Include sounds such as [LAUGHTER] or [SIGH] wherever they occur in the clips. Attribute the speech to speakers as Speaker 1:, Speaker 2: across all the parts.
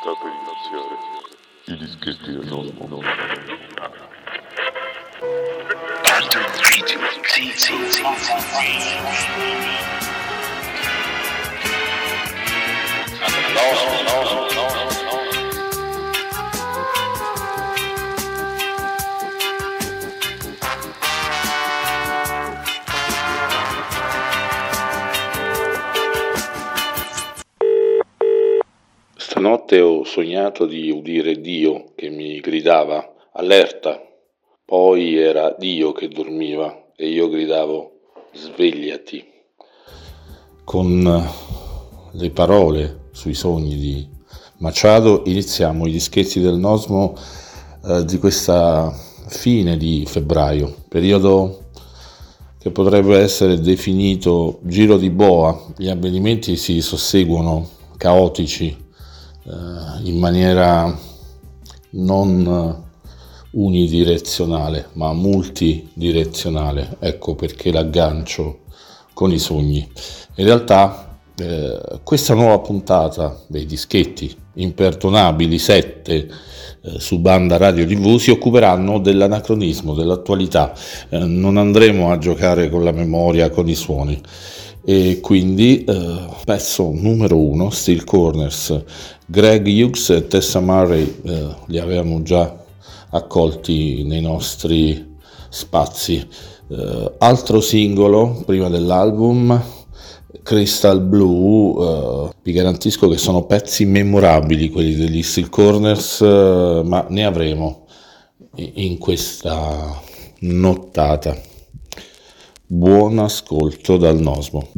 Speaker 1: State di iniziare i dischetti del Nosmo.
Speaker 2: Tanto video, sì, sì, sì,
Speaker 3: Stanotte ho sognato di udire Dio che mi gridava allerta. Poi era Dio che dormiva e io gridavo svegliati. Con le parole sui sogni di Machado iniziamo i dischetti del Nosmo eh, di questa fine di febbraio, periodo che potrebbe essere definito giro di boa. Gli avvenimenti si susseguono caotici eh, in maniera non unidirezionale ma multidirezionale. Ecco perché l'aggancio con i sogni. In realtà eh, questa nuova puntata dei dischetti imperdonabili 7 eh, su banda radio tv si occuperanno dell'anacronismo, dell'attualità. Eh, non andremo a giocare con la memoria, con i suoni. E quindi eh, pezzo numero uno, Steel Corners, Greg Hughes e Tessa Murray eh, li avevamo già accolti nei nostri spazi. Eh, altro singolo prima dell'album, Crystal Blue, eh, vi garantisco che sono pezzi memorabili quelli degli Steel Corners, eh, ma ne avremo in questa nottata. Buon ascolto dal Nosmo.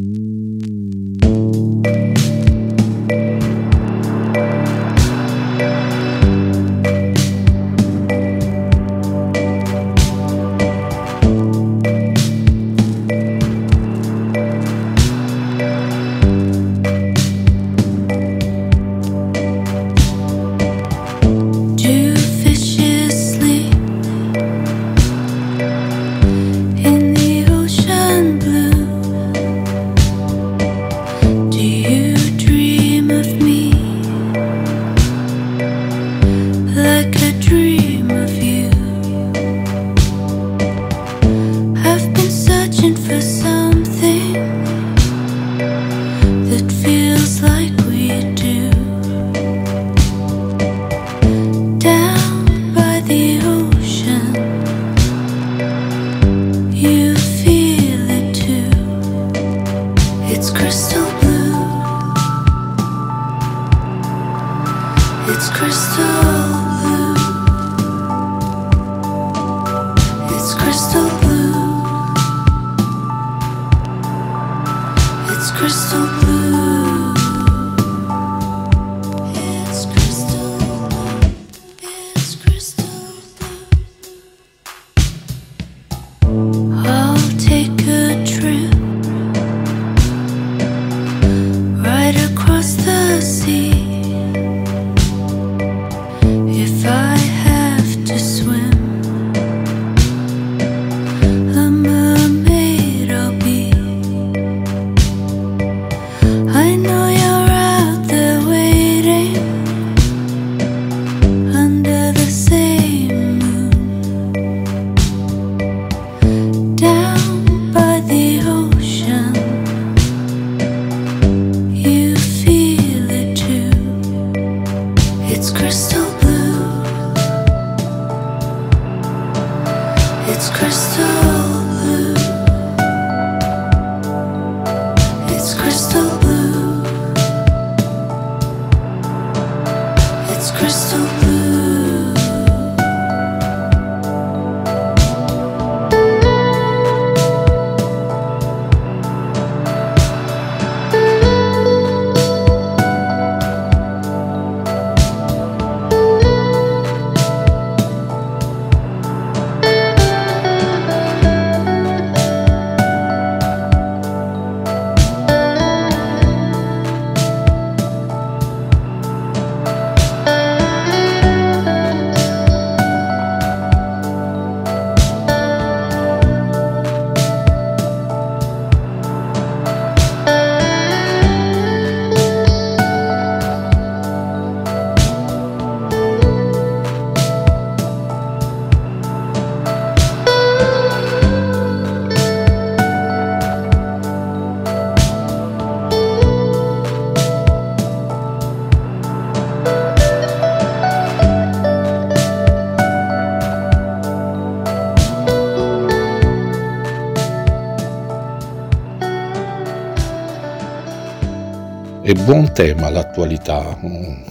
Speaker 3: È buon tema l'attualità mm,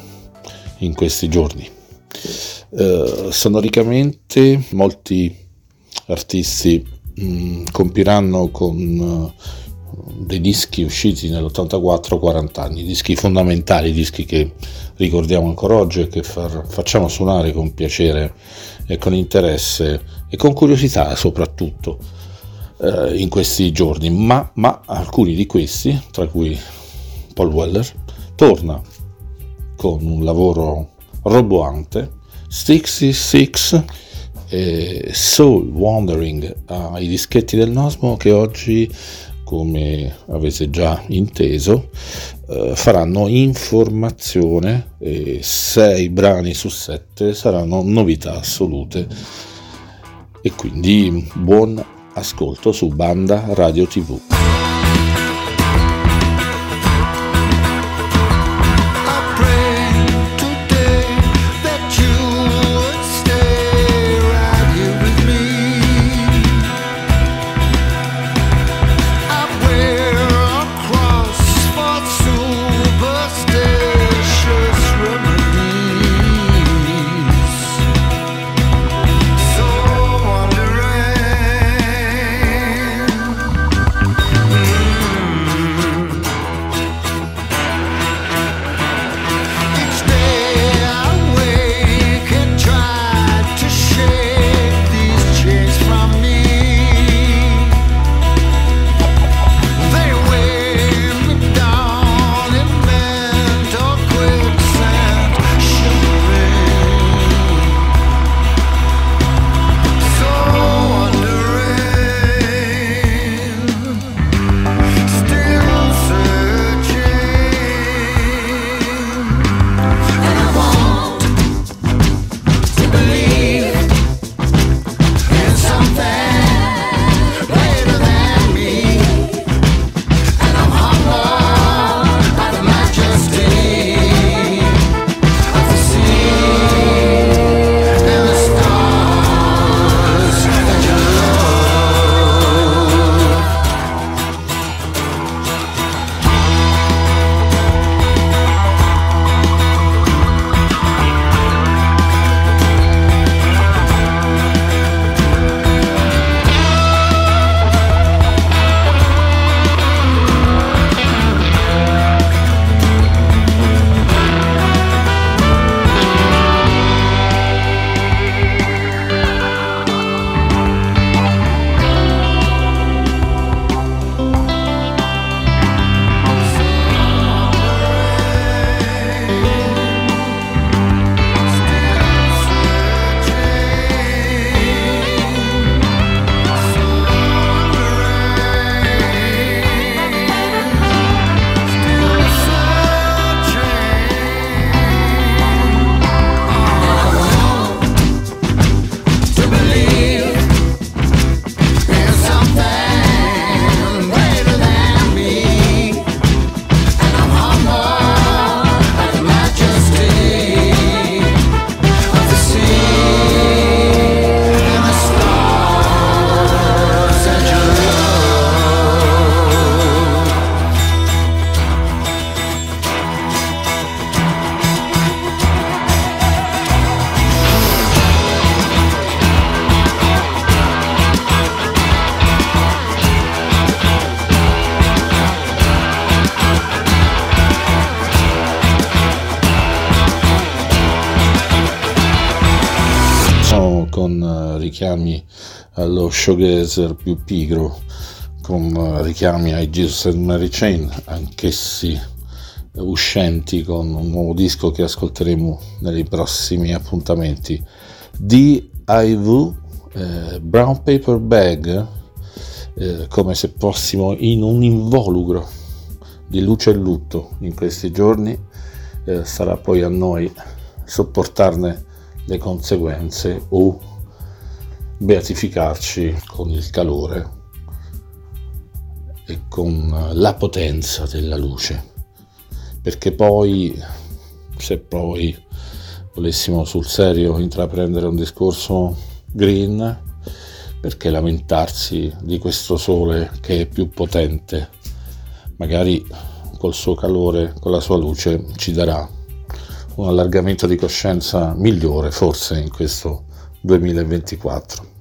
Speaker 3: in questi giorni. Eh, sonoricamente molti artisti mh, mm, compiranno con uh, dei dischi usciti nell'84 40 anni, dischi fondamentali, dischi che ricordiamo ancora oggi e che far, facciamo suonare con piacere e con interesse e con curiosità soprattutto eh, in questi giorni, ma, ma alcuni di questi, tra cui Paul Weller, torna con un lavoro roboante, 66 e Soul Wandering ai dischetti del Nosmo che oggi, come avete già inteso, eh, faranno informazione e 6 brani su 7 saranno novità assolute e quindi buon ascolto su Banda Radio TV. Showgazer più pigro, con richiami ai Jesus and Mary Chain, anch'essi uscenti con un nuovo disco che ascolteremo nei prossimi appuntamenti. DIV eh, Brown Paper Bag, eh, come se fossimo in un involucro di luce e lutto in questi giorni, eh, sarà poi a noi sopportarne le conseguenze o beatificarci con il calore e con la potenza della luce, perché poi, se poi volessimo sul serio intraprendere un discorso green, perché lamentarsi di questo sole che è più potente? Magari
Speaker 4: col suo calore, con la sua luce, ci darà un allargamento di coscienza migliore forse in questo 2024.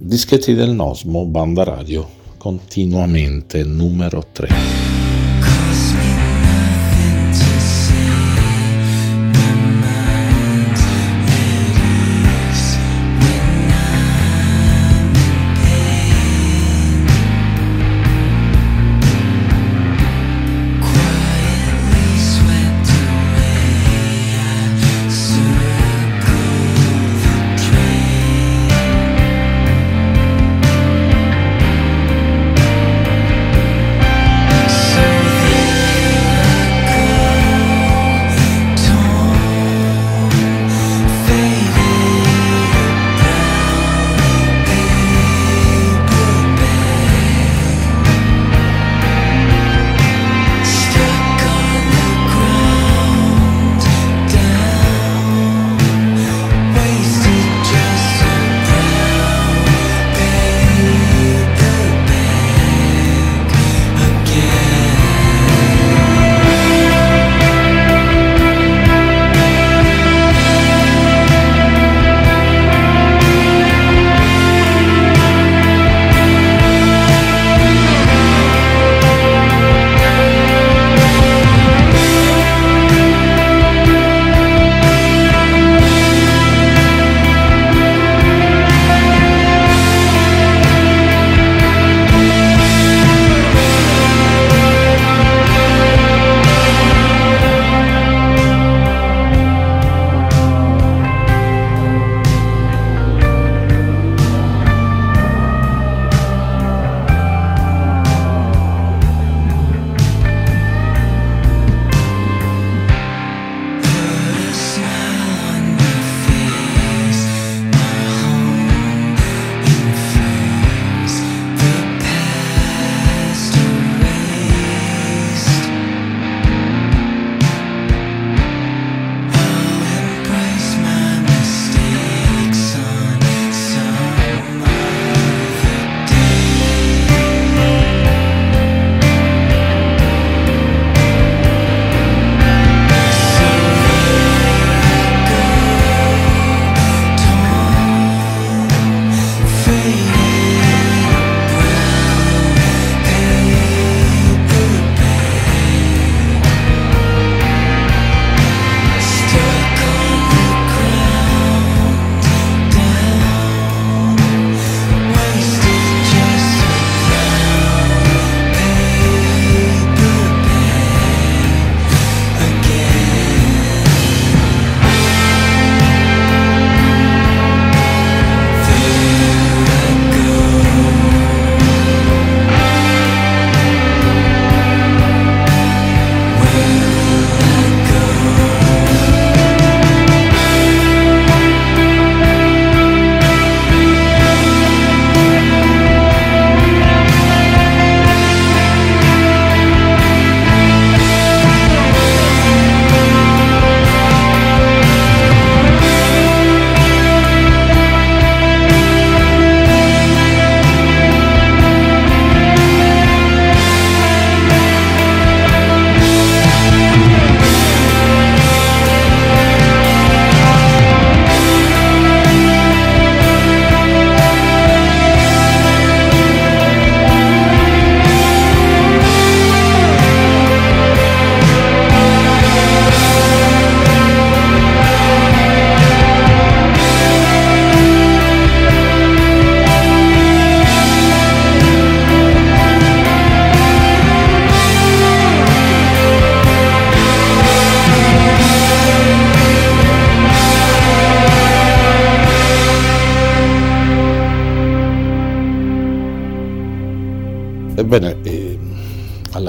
Speaker 4: Dischetti del Nosmo, banda radio, continuamente numero 3.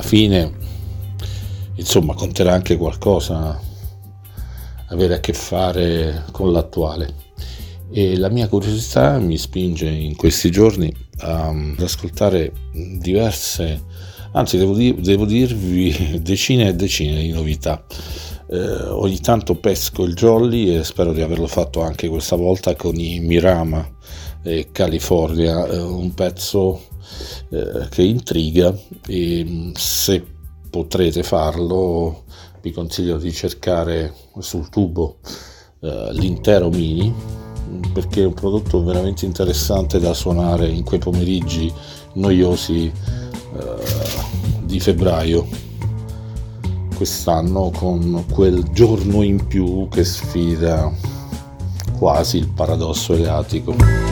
Speaker 4: Fine, insomma, conterà anche qualcosa avere a che fare con l'attuale. E la mia curiosità mi spinge in questi giorni ad ascoltare diverse, anzi devo, dir, devo dirvi [LAUGHS] decine e decine di novità. Eh, ogni tanto pesco il jolly e spero di averlo fatto anche questa volta con i Mirama e California, eh, un pezzo eh, che intriga e mm, se
Speaker 5: potrete farlo, vi consiglio di cercare sul tubo eh, l'intero mini perché è un prodotto veramente interessante da suonare in quei pomeriggi noiosi eh, di febbraio quest'anno con quel giorno in più che sfida quasi il paradosso eleatico.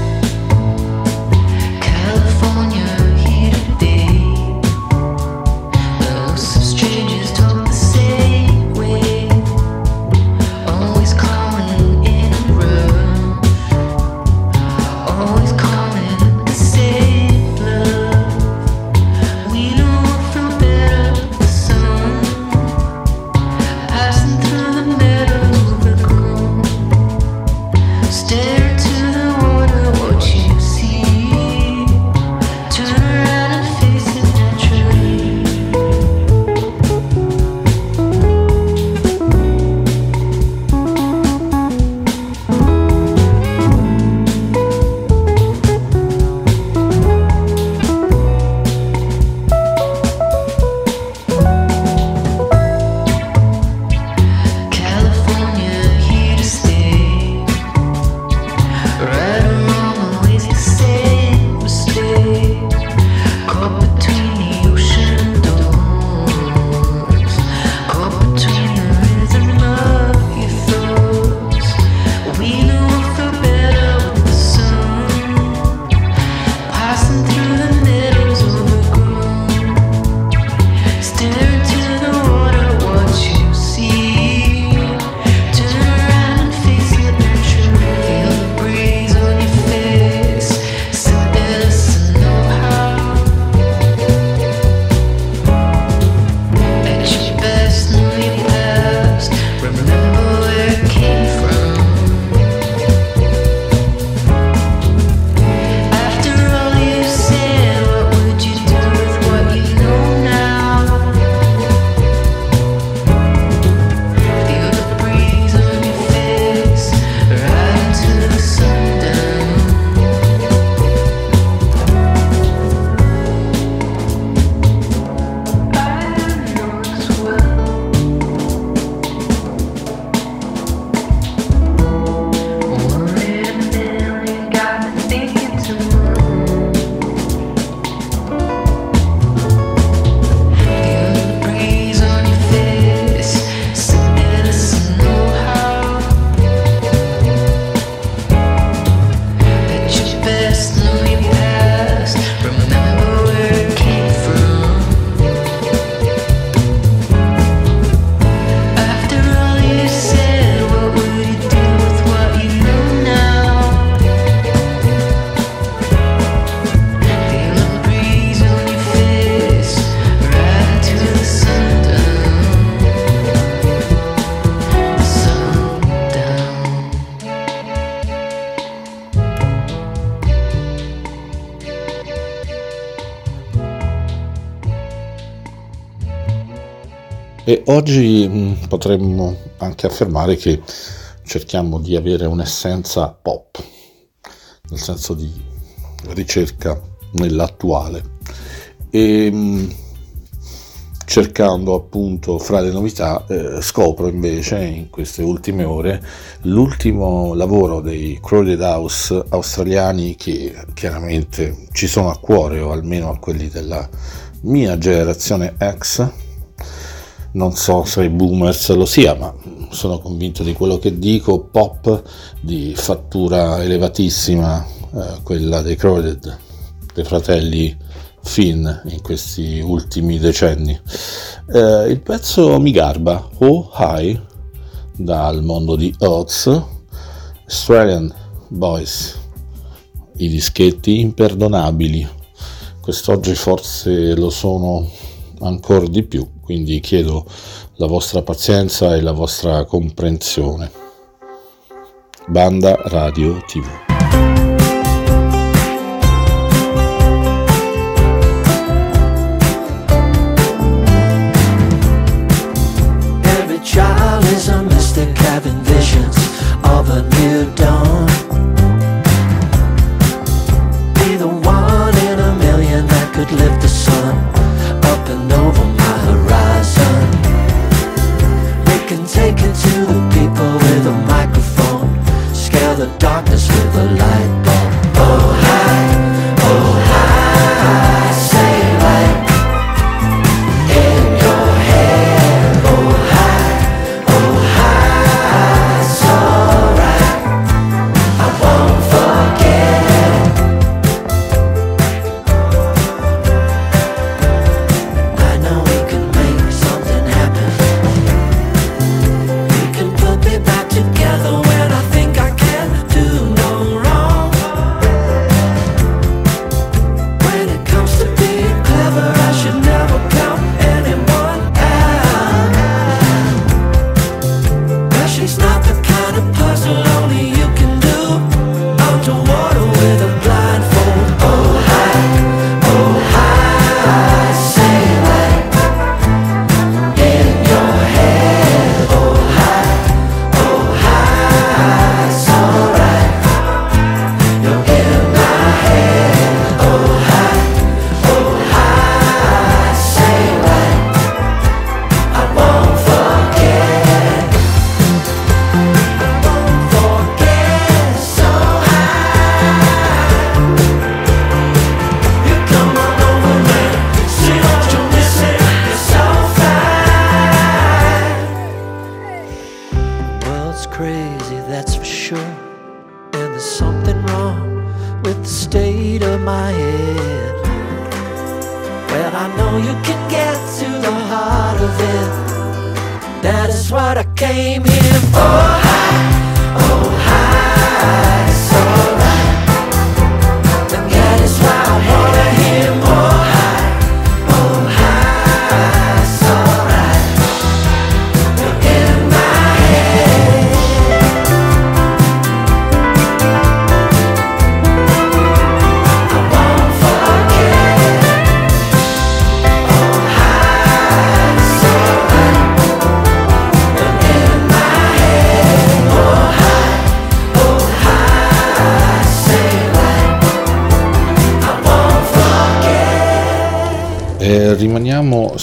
Speaker 5: E oggi mh, mm, potremmo anche affermare che cerchiamo di avere un'essenza pop, nel senso di ricerca nell'attuale. E, mh, mm, cercando appunto fra le novità eh, scopro invece in queste ultime ore l'ultimo lavoro dei Crowded House australiani che chiaramente ci sono a cuore o almeno a quelli della mia generazione X non so se i boomers lo sia, ma sono convinto di quello che dico, pop di fattura elevatissima, eh, quella dei Crowded, dei fratelli Finn in questi ultimi decenni. Eh, il pezzo mi garba, Oh High, dal mondo di Oz, Australian Boys, i dischetti imperdonabili. Quest'oggi forse lo sono ancora di più, quindi chiedo la vostra pazienza e la vostra comprensione. Banda Radio TV.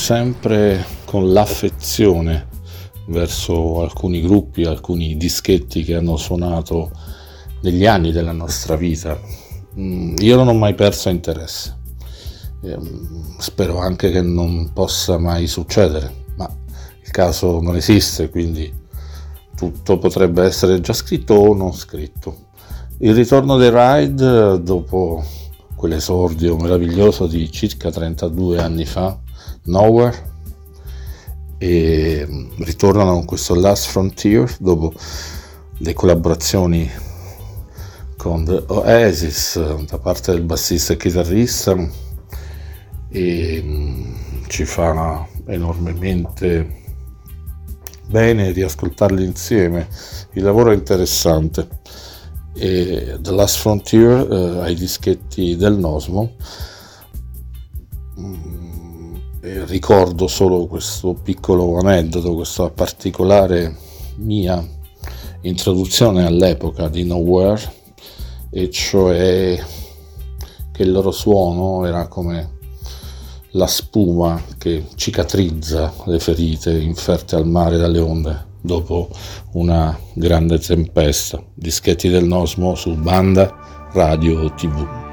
Speaker 3: Sempre con l'affezione verso alcuni gruppi, alcuni dischetti che hanno suonato negli anni della nostra vita. Mm, Io non ho mai perso interesse. Ehm, Spero anche che non possa mai succedere, ma il caso non esiste, quindi tutto potrebbe essere già scritto o non scritto. Il ritorno dei Ride, dopo quell'esordio meraviglioso di circa 32 anni fa, Nowhere, e ritornano con questo Last Frontier dopo le collaborazioni con The Oasis da parte del bassista e chitarrista e mm, ci fa enormemente bene riascoltarli insieme. Il lavoro è interessante. E The Last Frontier eh, ai dischetti del Nosmo Mm, e ricordo solo questo piccolo aneddoto questa particolare mia introduzione all'epoca di Nowhere e cioè che il loro suono era come la spuma che cicatrizza le ferite inferte al mare dalle onde dopo una grande tempesta. Dischetti del Nosmo su banda, radio, tv.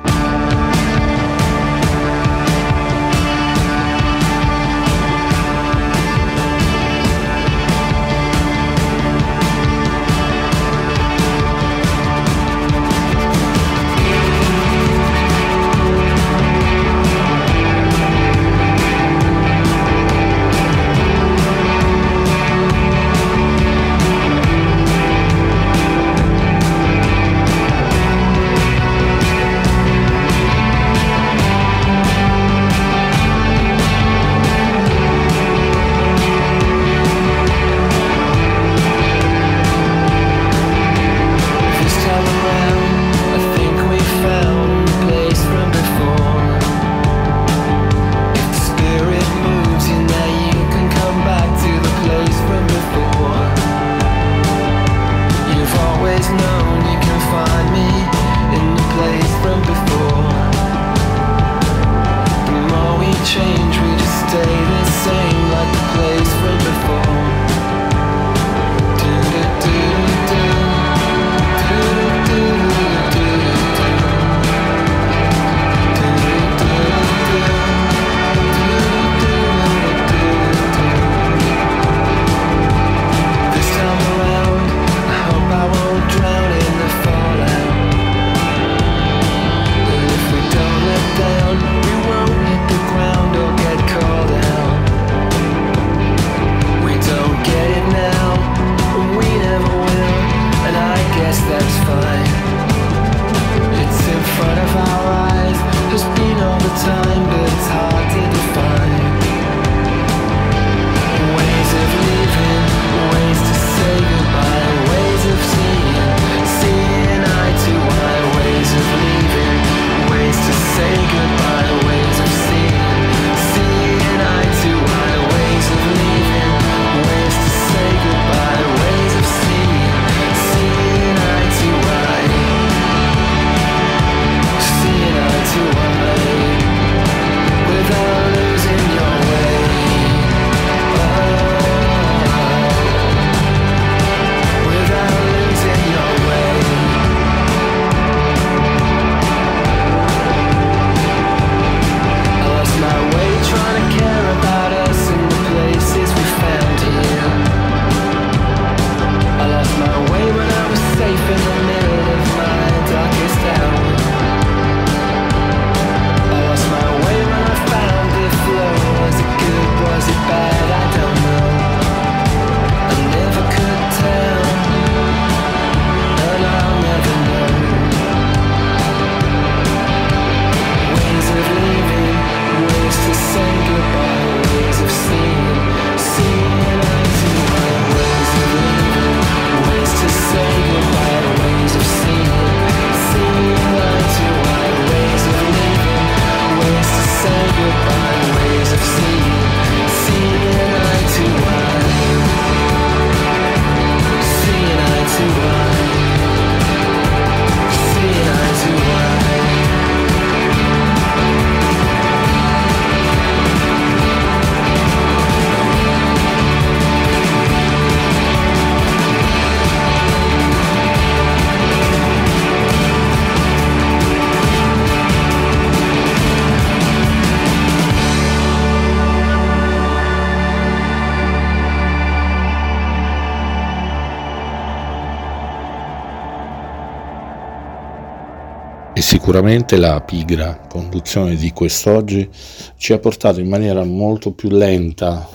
Speaker 3: Sicuramente la pigra conduzione di quest'oggi ci ha portato in maniera molto più lenta,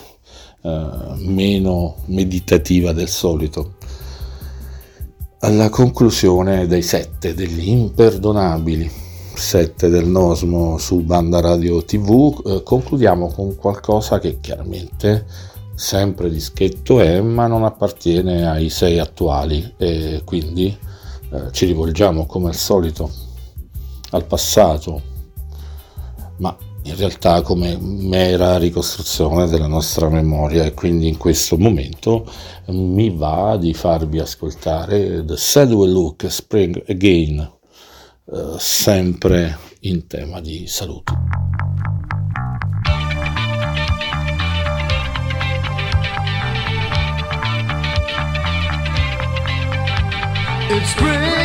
Speaker 3: eh, meno meditativa del solito, alla conclusione dei sette degli imperdonabili 7 del Nosmo su Banda Radio TV, eh, concludiamo con qualcosa che chiaramente sempre dischetto è, ma non appartiene ai sei attuali e quindi eh, ci rivolgiamo come al solito al passato, ma in realtà come mera ricostruzione della nostra memoria e quindi in questo momento mi va di farvi ascoltare The Will Look Spring Again eh, sempre in tema di salute.
Speaker 6: It's spring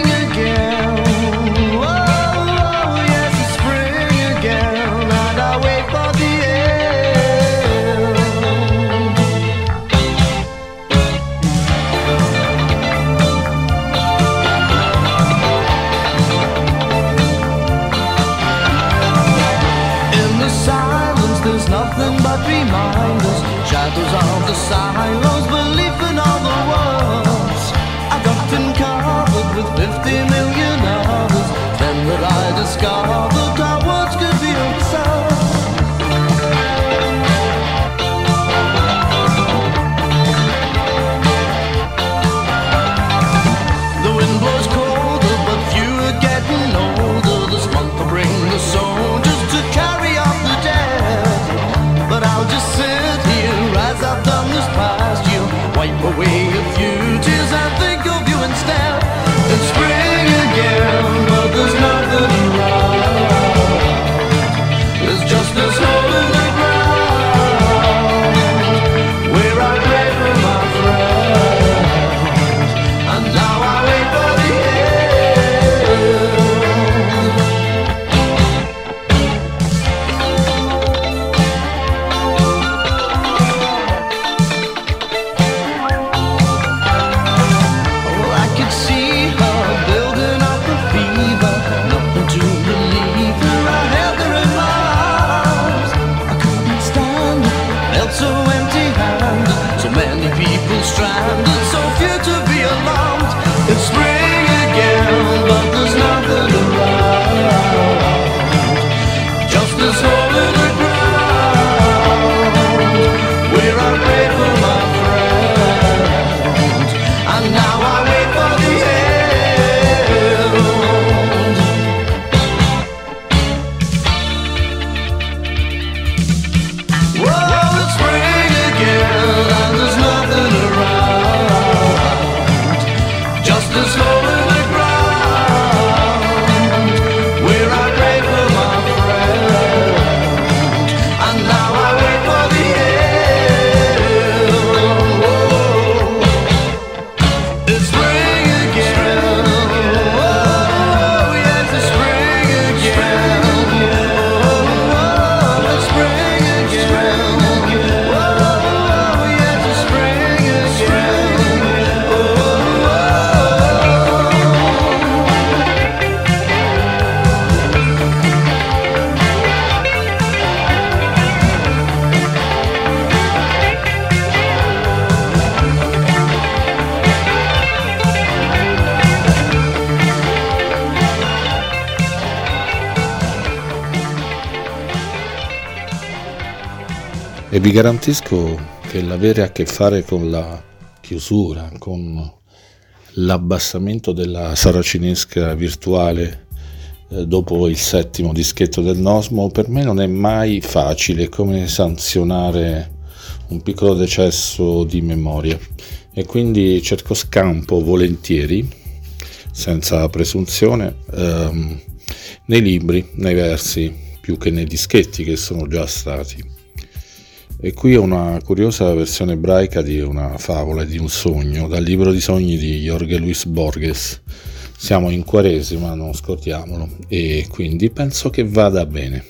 Speaker 3: e vi garantisco che l'avere a che fare con la chiusura, con l'abbassamento della saracinesca virtuale eh, dopo il settimo dischetto del Nosmo per me non è mai facile come sanzionare un piccolo decesso di memoria. E quindi cerco scampo volentieri senza presunzione ehm, nei libri, nei versi più che nei dischetti che sono già stati e qui è una curiosa versione ebraica di una favola, di un sogno, dal libro di sogni di Jorge Luis Borges. Siamo in quaresima, non scordiamolo, e quindi penso che vada bene.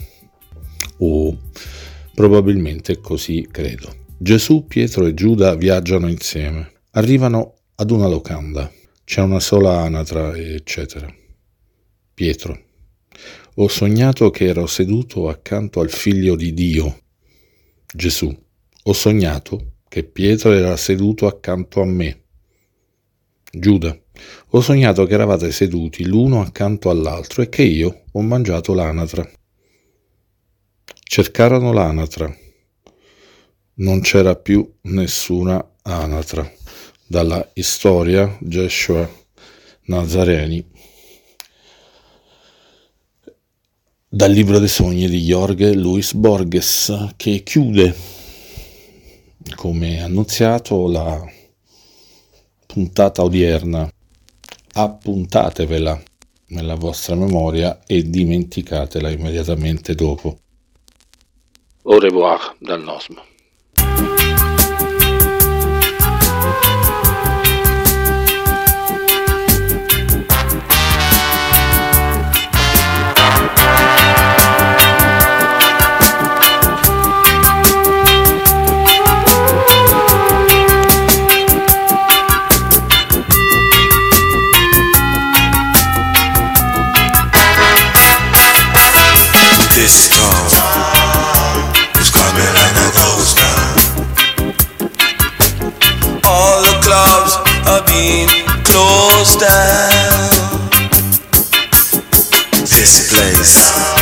Speaker 3: O probabilmente così credo. Gesù, Pietro e Giuda viaggiano insieme. Arrivano ad una locanda. C'è una sola anatra, eccetera. Pietro, Ho sognato che ero seduto accanto al figlio di Dio, Gesù. Ho sognato che Pietro era seduto accanto a me, Giuda. Ho sognato che eravate seduti l'uno accanto all'altro e che io ho mangiato l'anatra. Cercarono l'anatra. Non c'era più nessuna anatra. Dalla storia Joshua Nazareni. Dal libro dei sogni di Jorge Luis Borges che chiude, come annunziato, la puntata odierna. Appuntatevela nella vostra memoria e dimenticatela immediatamente dopo. Au revoir dal Nosmo.
Speaker 7: Is coming like a ghost town. All the clubs are being closed down. This place